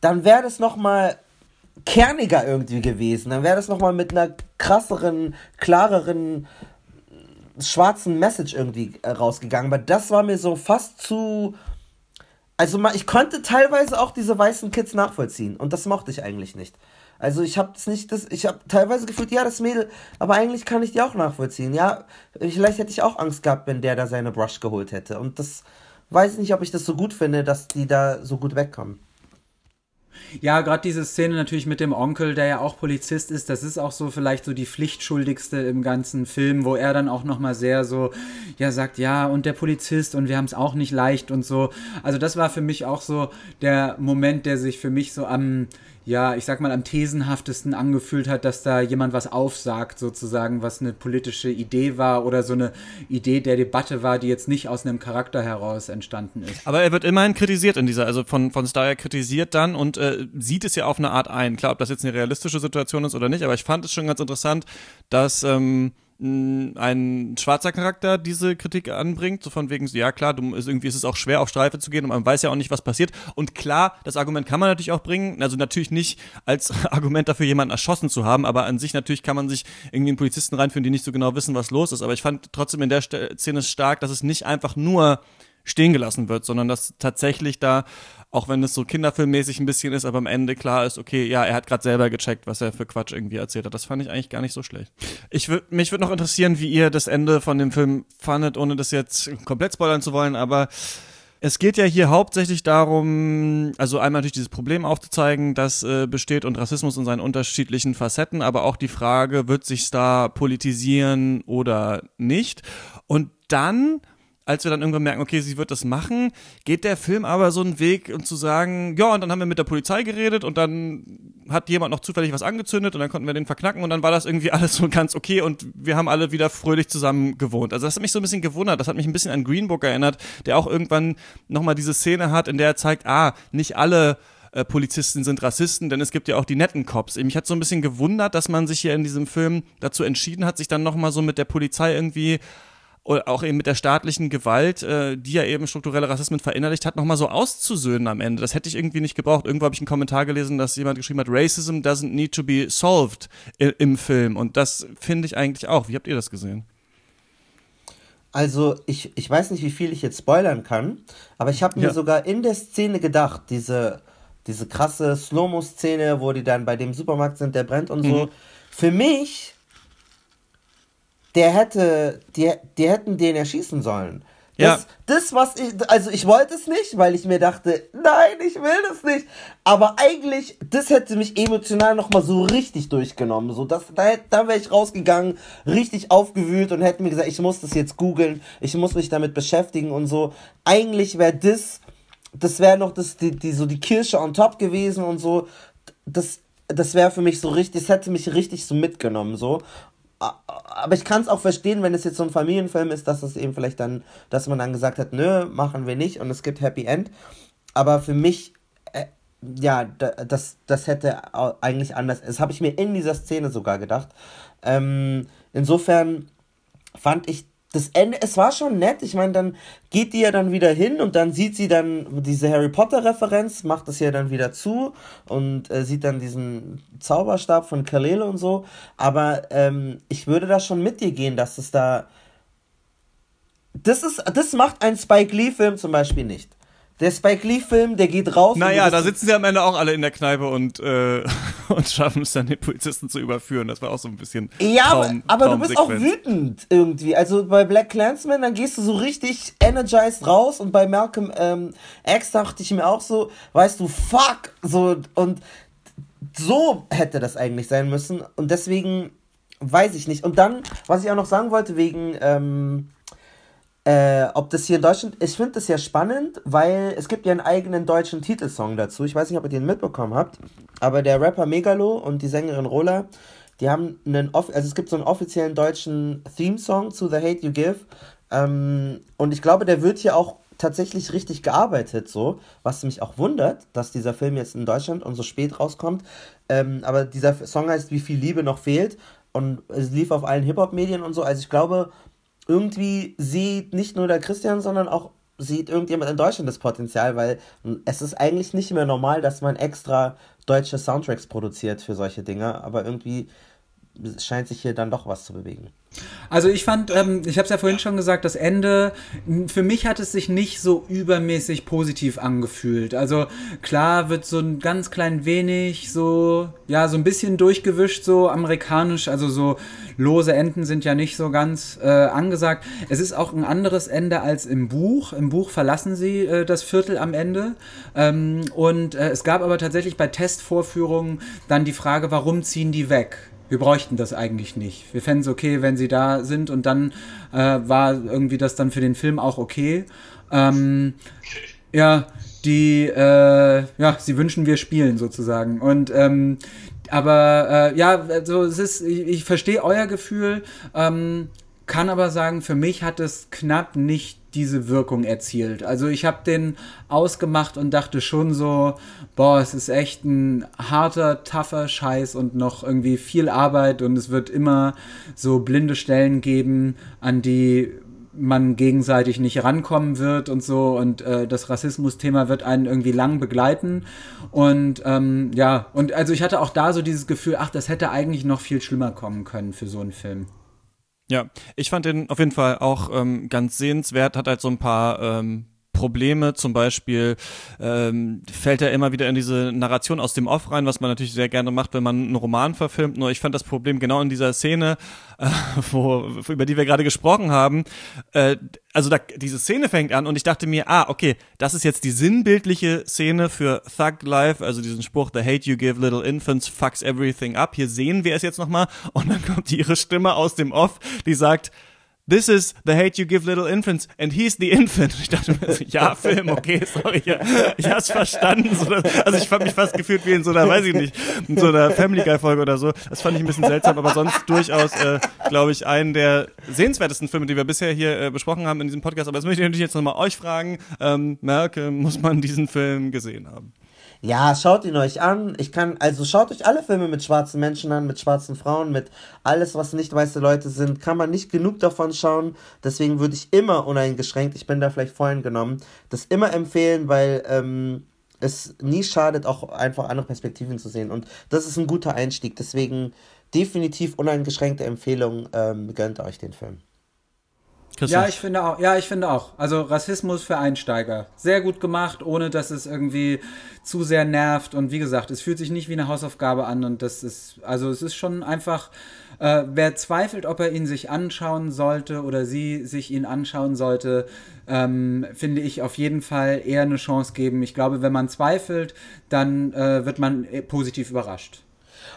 dann wäre das nochmal kerniger irgendwie gewesen. Dann wäre das nochmal mit einer krasseren, klareren, schwarzen Message irgendwie äh, rausgegangen. Aber das war mir so fast zu. Also ich konnte teilweise auch diese weißen Kids nachvollziehen. Und das mochte ich eigentlich nicht. Also ich habe das nicht, das, ich habe teilweise gefühlt, ja, das Mädel, aber eigentlich kann ich die auch nachvollziehen. Ja, vielleicht hätte ich auch Angst gehabt, wenn der da seine Brush geholt hätte. Und das weiß ich nicht, ob ich das so gut finde, dass die da so gut wegkommen. Ja, gerade diese Szene natürlich mit dem Onkel, der ja auch Polizist ist, das ist auch so vielleicht so die pflichtschuldigste im ganzen Film, wo er dann auch nochmal sehr so, ja, sagt, ja, und der Polizist und wir haben es auch nicht leicht und so. Also das war für mich auch so der Moment, der sich für mich so am, ja, ich sag mal, am thesenhaftesten angefühlt hat, dass da jemand was aufsagt, sozusagen, was eine politische Idee war oder so eine Idee der Debatte war, die jetzt nicht aus einem Charakter heraus entstanden ist. Aber er wird immerhin kritisiert in dieser, also von, von Steyer kritisiert dann und äh, sieht es ja auf eine Art ein. Klar, ob das jetzt eine realistische Situation ist oder nicht, aber ich fand es schon ganz interessant, dass ähm, ein schwarzer Charakter diese Kritik anbringt, so von wegen, ja klar, du, ist, irgendwie ist es auch schwer auf Streife zu gehen und man weiß ja auch nicht, was passiert. Und klar, das Argument kann man natürlich auch bringen, also natürlich nicht als Argument dafür, jemanden erschossen zu haben, aber an sich natürlich kann man sich irgendwie in Polizisten reinführen, die nicht so genau wissen, was los ist. Aber ich fand trotzdem in der Szene stark, dass es nicht einfach nur stehen gelassen wird, sondern dass tatsächlich da auch wenn es so kinderfilmmäßig ein bisschen ist, aber am Ende klar ist, okay, ja, er hat gerade selber gecheckt, was er für Quatsch irgendwie erzählt hat. Das fand ich eigentlich gar nicht so schlecht. Ich würd, mich würde noch interessieren, wie ihr das Ende von dem Film fandet, ohne das jetzt komplett spoilern zu wollen, aber es geht ja hier hauptsächlich darum, also einmal natürlich dieses Problem aufzuzeigen, das äh, besteht und Rassismus in seinen unterschiedlichen Facetten, aber auch die Frage, wird sich da politisieren oder nicht? Und dann als wir dann irgendwann merken, okay, sie wird das machen, geht der Film aber so einen Weg, um zu sagen, ja, und dann haben wir mit der Polizei geredet und dann hat jemand noch zufällig was angezündet und dann konnten wir den verknacken und dann war das irgendwie alles so ganz okay und wir haben alle wieder fröhlich zusammen gewohnt. Also das hat mich so ein bisschen gewundert, das hat mich ein bisschen an Green Book erinnert, der auch irgendwann nochmal diese Szene hat, in der er zeigt, ah, nicht alle äh, Polizisten sind Rassisten, denn es gibt ja auch die netten Cops. Mich hat so ein bisschen gewundert, dass man sich hier in diesem Film dazu entschieden hat, sich dann nochmal so mit der Polizei irgendwie auch eben mit der staatlichen Gewalt, äh, die ja eben strukturelle Rassismen verinnerlicht hat, nochmal so auszusöhnen am Ende. Das hätte ich irgendwie nicht gebraucht. Irgendwo habe ich einen Kommentar gelesen, dass jemand geschrieben hat, Racism doesn't need to be solved im Film. Und das finde ich eigentlich auch. Wie habt ihr das gesehen? Also, ich, ich weiß nicht, wie viel ich jetzt spoilern kann, aber ich habe mir ja. sogar in der Szene gedacht, diese, diese krasse Slow-Mo-Szene, wo die dann bei dem Supermarkt sind, der brennt und mhm. so. Für mich der hätte, die, die hätten den erschießen sollen. Das, ja. das, was ich, also ich wollte es nicht, weil ich mir dachte, nein, ich will das nicht. Aber eigentlich, das hätte mich emotional nochmal so richtig durchgenommen. So, das, da, da wäre ich rausgegangen, richtig aufgewühlt und hätte mir gesagt, ich muss das jetzt googeln, ich muss mich damit beschäftigen und so. Eigentlich wäre das, das wäre noch das, die, die, so die Kirsche on top gewesen und so. Das, das wäre für mich so richtig, das hätte mich richtig so mitgenommen, so aber ich kann es auch verstehen, wenn es jetzt so ein Familienfilm ist, dass es eben vielleicht dann, dass man dann gesagt hat, nö, machen wir nicht und es gibt Happy End. Aber für mich, äh, ja, das, das hätte eigentlich anders. Das habe ich mir in dieser Szene sogar gedacht. Ähm, insofern fand ich das Ende, es war schon nett. Ich meine, dann geht die ja dann wieder hin und dann sieht sie dann diese Harry Potter-Referenz, macht das ja dann wieder zu und äh, sieht dann diesen Zauberstab von Kalele und so. Aber ähm, ich würde da schon mit dir gehen, dass es da. Das ist, das macht ein Spike Lee-Film zum Beispiel nicht. Der Spike Lee-Film, der geht raus. Naja, da sitzen sie am Ende auch alle in der Kneipe und, äh, und schaffen es dann, den Polizisten zu überführen. Das war auch so ein bisschen. Ja, Traum, aber, aber du bist auch wütend irgendwie. Also bei Black Clansman, dann gehst du so richtig energized raus und bei Malcolm ähm, X dachte ich mir auch so, weißt du, fuck! So, und so hätte das eigentlich sein müssen. Und deswegen weiß ich nicht. Und dann, was ich auch noch sagen wollte, wegen. Ähm, äh, ob das hier in Deutschland, ich finde das ja spannend, weil es gibt ja einen eigenen deutschen Titelsong dazu. Ich weiß nicht, ob ihr den mitbekommen habt, aber der Rapper Megalo und die Sängerin Rola, die haben einen, also es gibt so einen offiziellen deutschen Theme-Song zu The Hate You Give. Ähm, und ich glaube, der wird hier auch tatsächlich richtig gearbeitet, so, was mich auch wundert, dass dieser Film jetzt in Deutschland und so spät rauskommt. Ähm, aber dieser Song heißt Wie viel Liebe noch fehlt und es lief auf allen Hip-Hop-Medien und so. Also ich glaube, irgendwie sieht nicht nur der Christian, sondern auch sieht irgendjemand in Deutschland das Potenzial, weil es ist eigentlich nicht mehr normal, dass man extra deutsche Soundtracks produziert für solche Dinge, aber irgendwie scheint sich hier dann doch was zu bewegen. Also ich fand, ähm, ich habe es ja vorhin schon gesagt, das Ende, für mich hat es sich nicht so übermäßig positiv angefühlt. Also klar wird so ein ganz klein wenig so, ja, so ein bisschen durchgewischt, so amerikanisch, also so lose Enden sind ja nicht so ganz äh, angesagt. Es ist auch ein anderes Ende als im Buch. Im Buch verlassen sie äh, das Viertel am Ende. Ähm, und äh, es gab aber tatsächlich bei Testvorführungen dann die Frage, warum ziehen die weg? Wir bräuchten das eigentlich nicht. Wir fänden es okay, wenn sie da sind und dann äh, war irgendwie das dann für den Film auch okay. Ähm, ja, die, äh, ja, sie wünschen wir spielen sozusagen. Und ähm, aber äh, ja, also es ist, ich, ich verstehe euer Gefühl, ähm, kann aber sagen, für mich hat es knapp nicht diese Wirkung erzielt. Also ich habe den ausgemacht und dachte schon so, boah, es ist echt ein harter, tougher Scheiß und noch irgendwie viel Arbeit und es wird immer so blinde Stellen geben, an die man gegenseitig nicht rankommen wird und so und äh, das Rassismus-Thema wird einen irgendwie lang begleiten und ähm, ja und also ich hatte auch da so dieses Gefühl, ach, das hätte eigentlich noch viel schlimmer kommen können für so einen Film. Ja, ich fand den auf jeden Fall auch ähm, ganz sehenswert, hat halt so ein paar ähm, Probleme. Zum Beispiel ähm, fällt er immer wieder in diese Narration aus dem Off rein, was man natürlich sehr gerne macht, wenn man einen Roman verfilmt. Nur ich fand das Problem genau in dieser Szene, äh, wo, über die wir gerade gesprochen haben. Äh, also da, diese Szene fängt an und ich dachte mir, ah, okay, das ist jetzt die sinnbildliche Szene für Thug Life, also diesen Spruch, the hate you give little infants fucks everything up. Hier sehen wir es jetzt nochmal und dann kommt ihre Stimme aus dem Off, die sagt, This is the hate you give little infants and he's the infant. Ich dachte mir so, ja, Film, okay, sorry, ja, ich hab's verstanden. So, also ich fand mich fast gefühlt wie in so einer, weiß ich nicht, in so einer Family Guy Folge oder so. Das fand ich ein bisschen seltsam, aber sonst durchaus, äh, glaube ich, einen der sehenswertesten Filme, die wir bisher hier äh, besprochen haben in diesem Podcast. Aber jetzt möchte ich natürlich jetzt nochmal euch fragen, ähm, Merke, muss man diesen Film gesehen haben? Ja, schaut ihn euch an. Ich kann, also schaut euch alle Filme mit schwarzen Menschen an, mit schwarzen Frauen, mit alles, was nicht weiße Leute sind. Kann man nicht genug davon schauen. Deswegen würde ich immer uneingeschränkt, ich bin da vielleicht vorhin genommen, das immer empfehlen, weil ähm, es nie schadet, auch einfach andere Perspektiven zu sehen. Und das ist ein guter Einstieg. Deswegen definitiv uneingeschränkte Empfehlung. Ähm, gönnt euch den Film. Christoph. Ja, ich finde auch. Ja, ich finde auch. Also Rassismus für Einsteiger. Sehr gut gemacht, ohne dass es irgendwie zu sehr nervt. Und wie gesagt, es fühlt sich nicht wie eine Hausaufgabe an. Und das ist, also es ist schon einfach, äh, wer zweifelt, ob er ihn sich anschauen sollte oder sie sich ihn anschauen sollte, ähm, finde ich auf jeden Fall eher eine Chance geben. Ich glaube, wenn man zweifelt, dann äh, wird man positiv überrascht.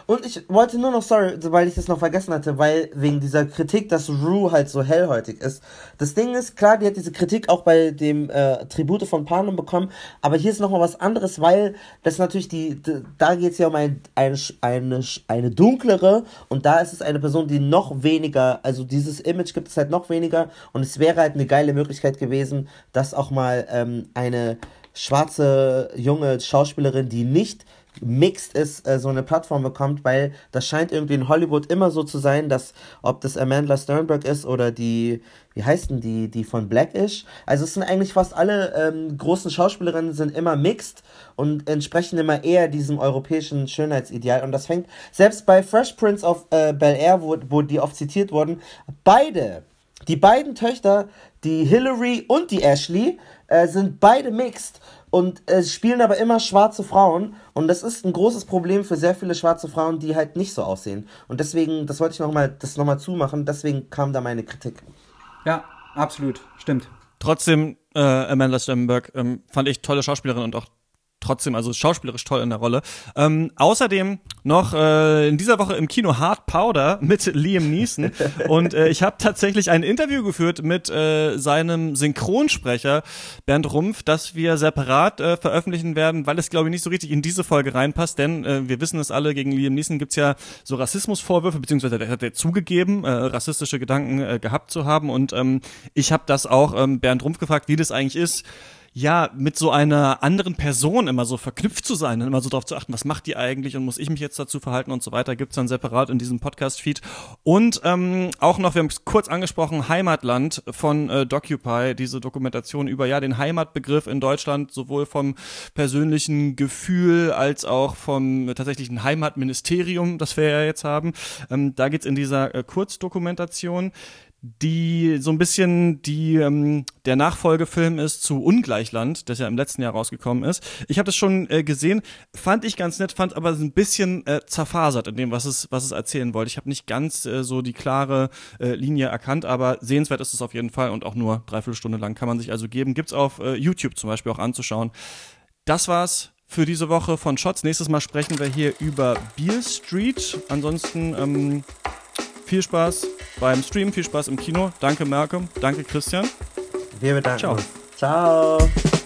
Und ich wollte nur noch, sorry, weil ich das noch vergessen hatte, weil wegen dieser Kritik, dass Rue halt so hellhäutig ist. Das Ding ist, klar, die hat diese Kritik auch bei dem äh, Tribute von Panem bekommen, aber hier ist nochmal was anderes, weil das natürlich die, da geht es ja um ein, eine, eine, eine dunklere und da ist es eine Person, die noch weniger, also dieses Image gibt es halt noch weniger und es wäre halt eine geile Möglichkeit gewesen, dass auch mal ähm, eine schwarze junge Schauspielerin, die nicht mixed ist, äh, so eine Plattform bekommt, weil das scheint irgendwie in Hollywood immer so zu sein, dass ob das Amanda Sternberg ist oder die, wie heißt denn die, die von Blackish, also es sind eigentlich fast alle ähm, großen Schauspielerinnen sind immer mixed und entsprechen immer eher diesem europäischen Schönheitsideal. Und das fängt selbst bei Fresh Prince of äh, Bel Air, wo, wo die oft zitiert wurden, beide, die beiden Töchter, die Hillary und die Ashley, äh, sind beide mixed und es spielen aber immer schwarze Frauen und das ist ein großes Problem für sehr viele schwarze Frauen, die halt nicht so aussehen. Und deswegen, das wollte ich nochmal, das nochmal zumachen, deswegen kam da meine Kritik. Ja, absolut, stimmt. Trotzdem, äh, Amanda Stemmenberg ähm, fand ich tolle Schauspielerin und auch trotzdem, also schauspielerisch toll in der Rolle. Ähm, außerdem noch äh, in dieser Woche im Kino Hard Powder mit Liam Neeson. Und äh, ich habe tatsächlich ein Interview geführt mit äh, seinem Synchronsprecher Bernd Rumpf, das wir separat äh, veröffentlichen werden, weil es, glaube ich, nicht so richtig in diese Folge reinpasst. Denn äh, wir wissen es alle, gegen Liam Neeson gibt's ja so Rassismusvorwürfe, beziehungsweise der hat er zugegeben, äh, rassistische Gedanken äh, gehabt zu haben. Und ähm, ich habe das auch ähm, Bernd Rumpf gefragt, wie das eigentlich ist ja, mit so einer anderen Person immer so verknüpft zu sein und immer so darauf zu achten, was macht die eigentlich und muss ich mich jetzt dazu verhalten und so weiter, gibt's dann separat in diesem Podcast-Feed. Und ähm, auch noch, wir haben es kurz angesprochen, Heimatland von äh, Docupy, diese Dokumentation über ja den Heimatbegriff in Deutschland, sowohl vom persönlichen Gefühl als auch vom tatsächlichen Heimatministerium, das wir ja jetzt haben. Ähm, da geht's in dieser äh, Kurzdokumentation die so ein bisschen die ähm, der Nachfolgefilm ist zu Ungleichland, das ja im letzten Jahr rausgekommen ist. Ich habe das schon äh, gesehen, fand ich ganz nett, fand aber ein bisschen äh, zerfasert in dem, was es was es erzählen wollte. Ich habe nicht ganz äh, so die klare äh, Linie erkannt, aber sehenswert ist es auf jeden Fall und auch nur dreiviertel Stunde lang kann man sich also geben. Gibt's auf äh, YouTube zum Beispiel auch anzuschauen. Das war's für diese Woche von Shots. Nächstes Mal sprechen wir hier über Beer Street. Ansonsten ähm, viel Spaß beim Stream, viel Spaß im Kino. Danke Malcolm, danke Christian. Wir bedanken Ciao. uns. Ciao.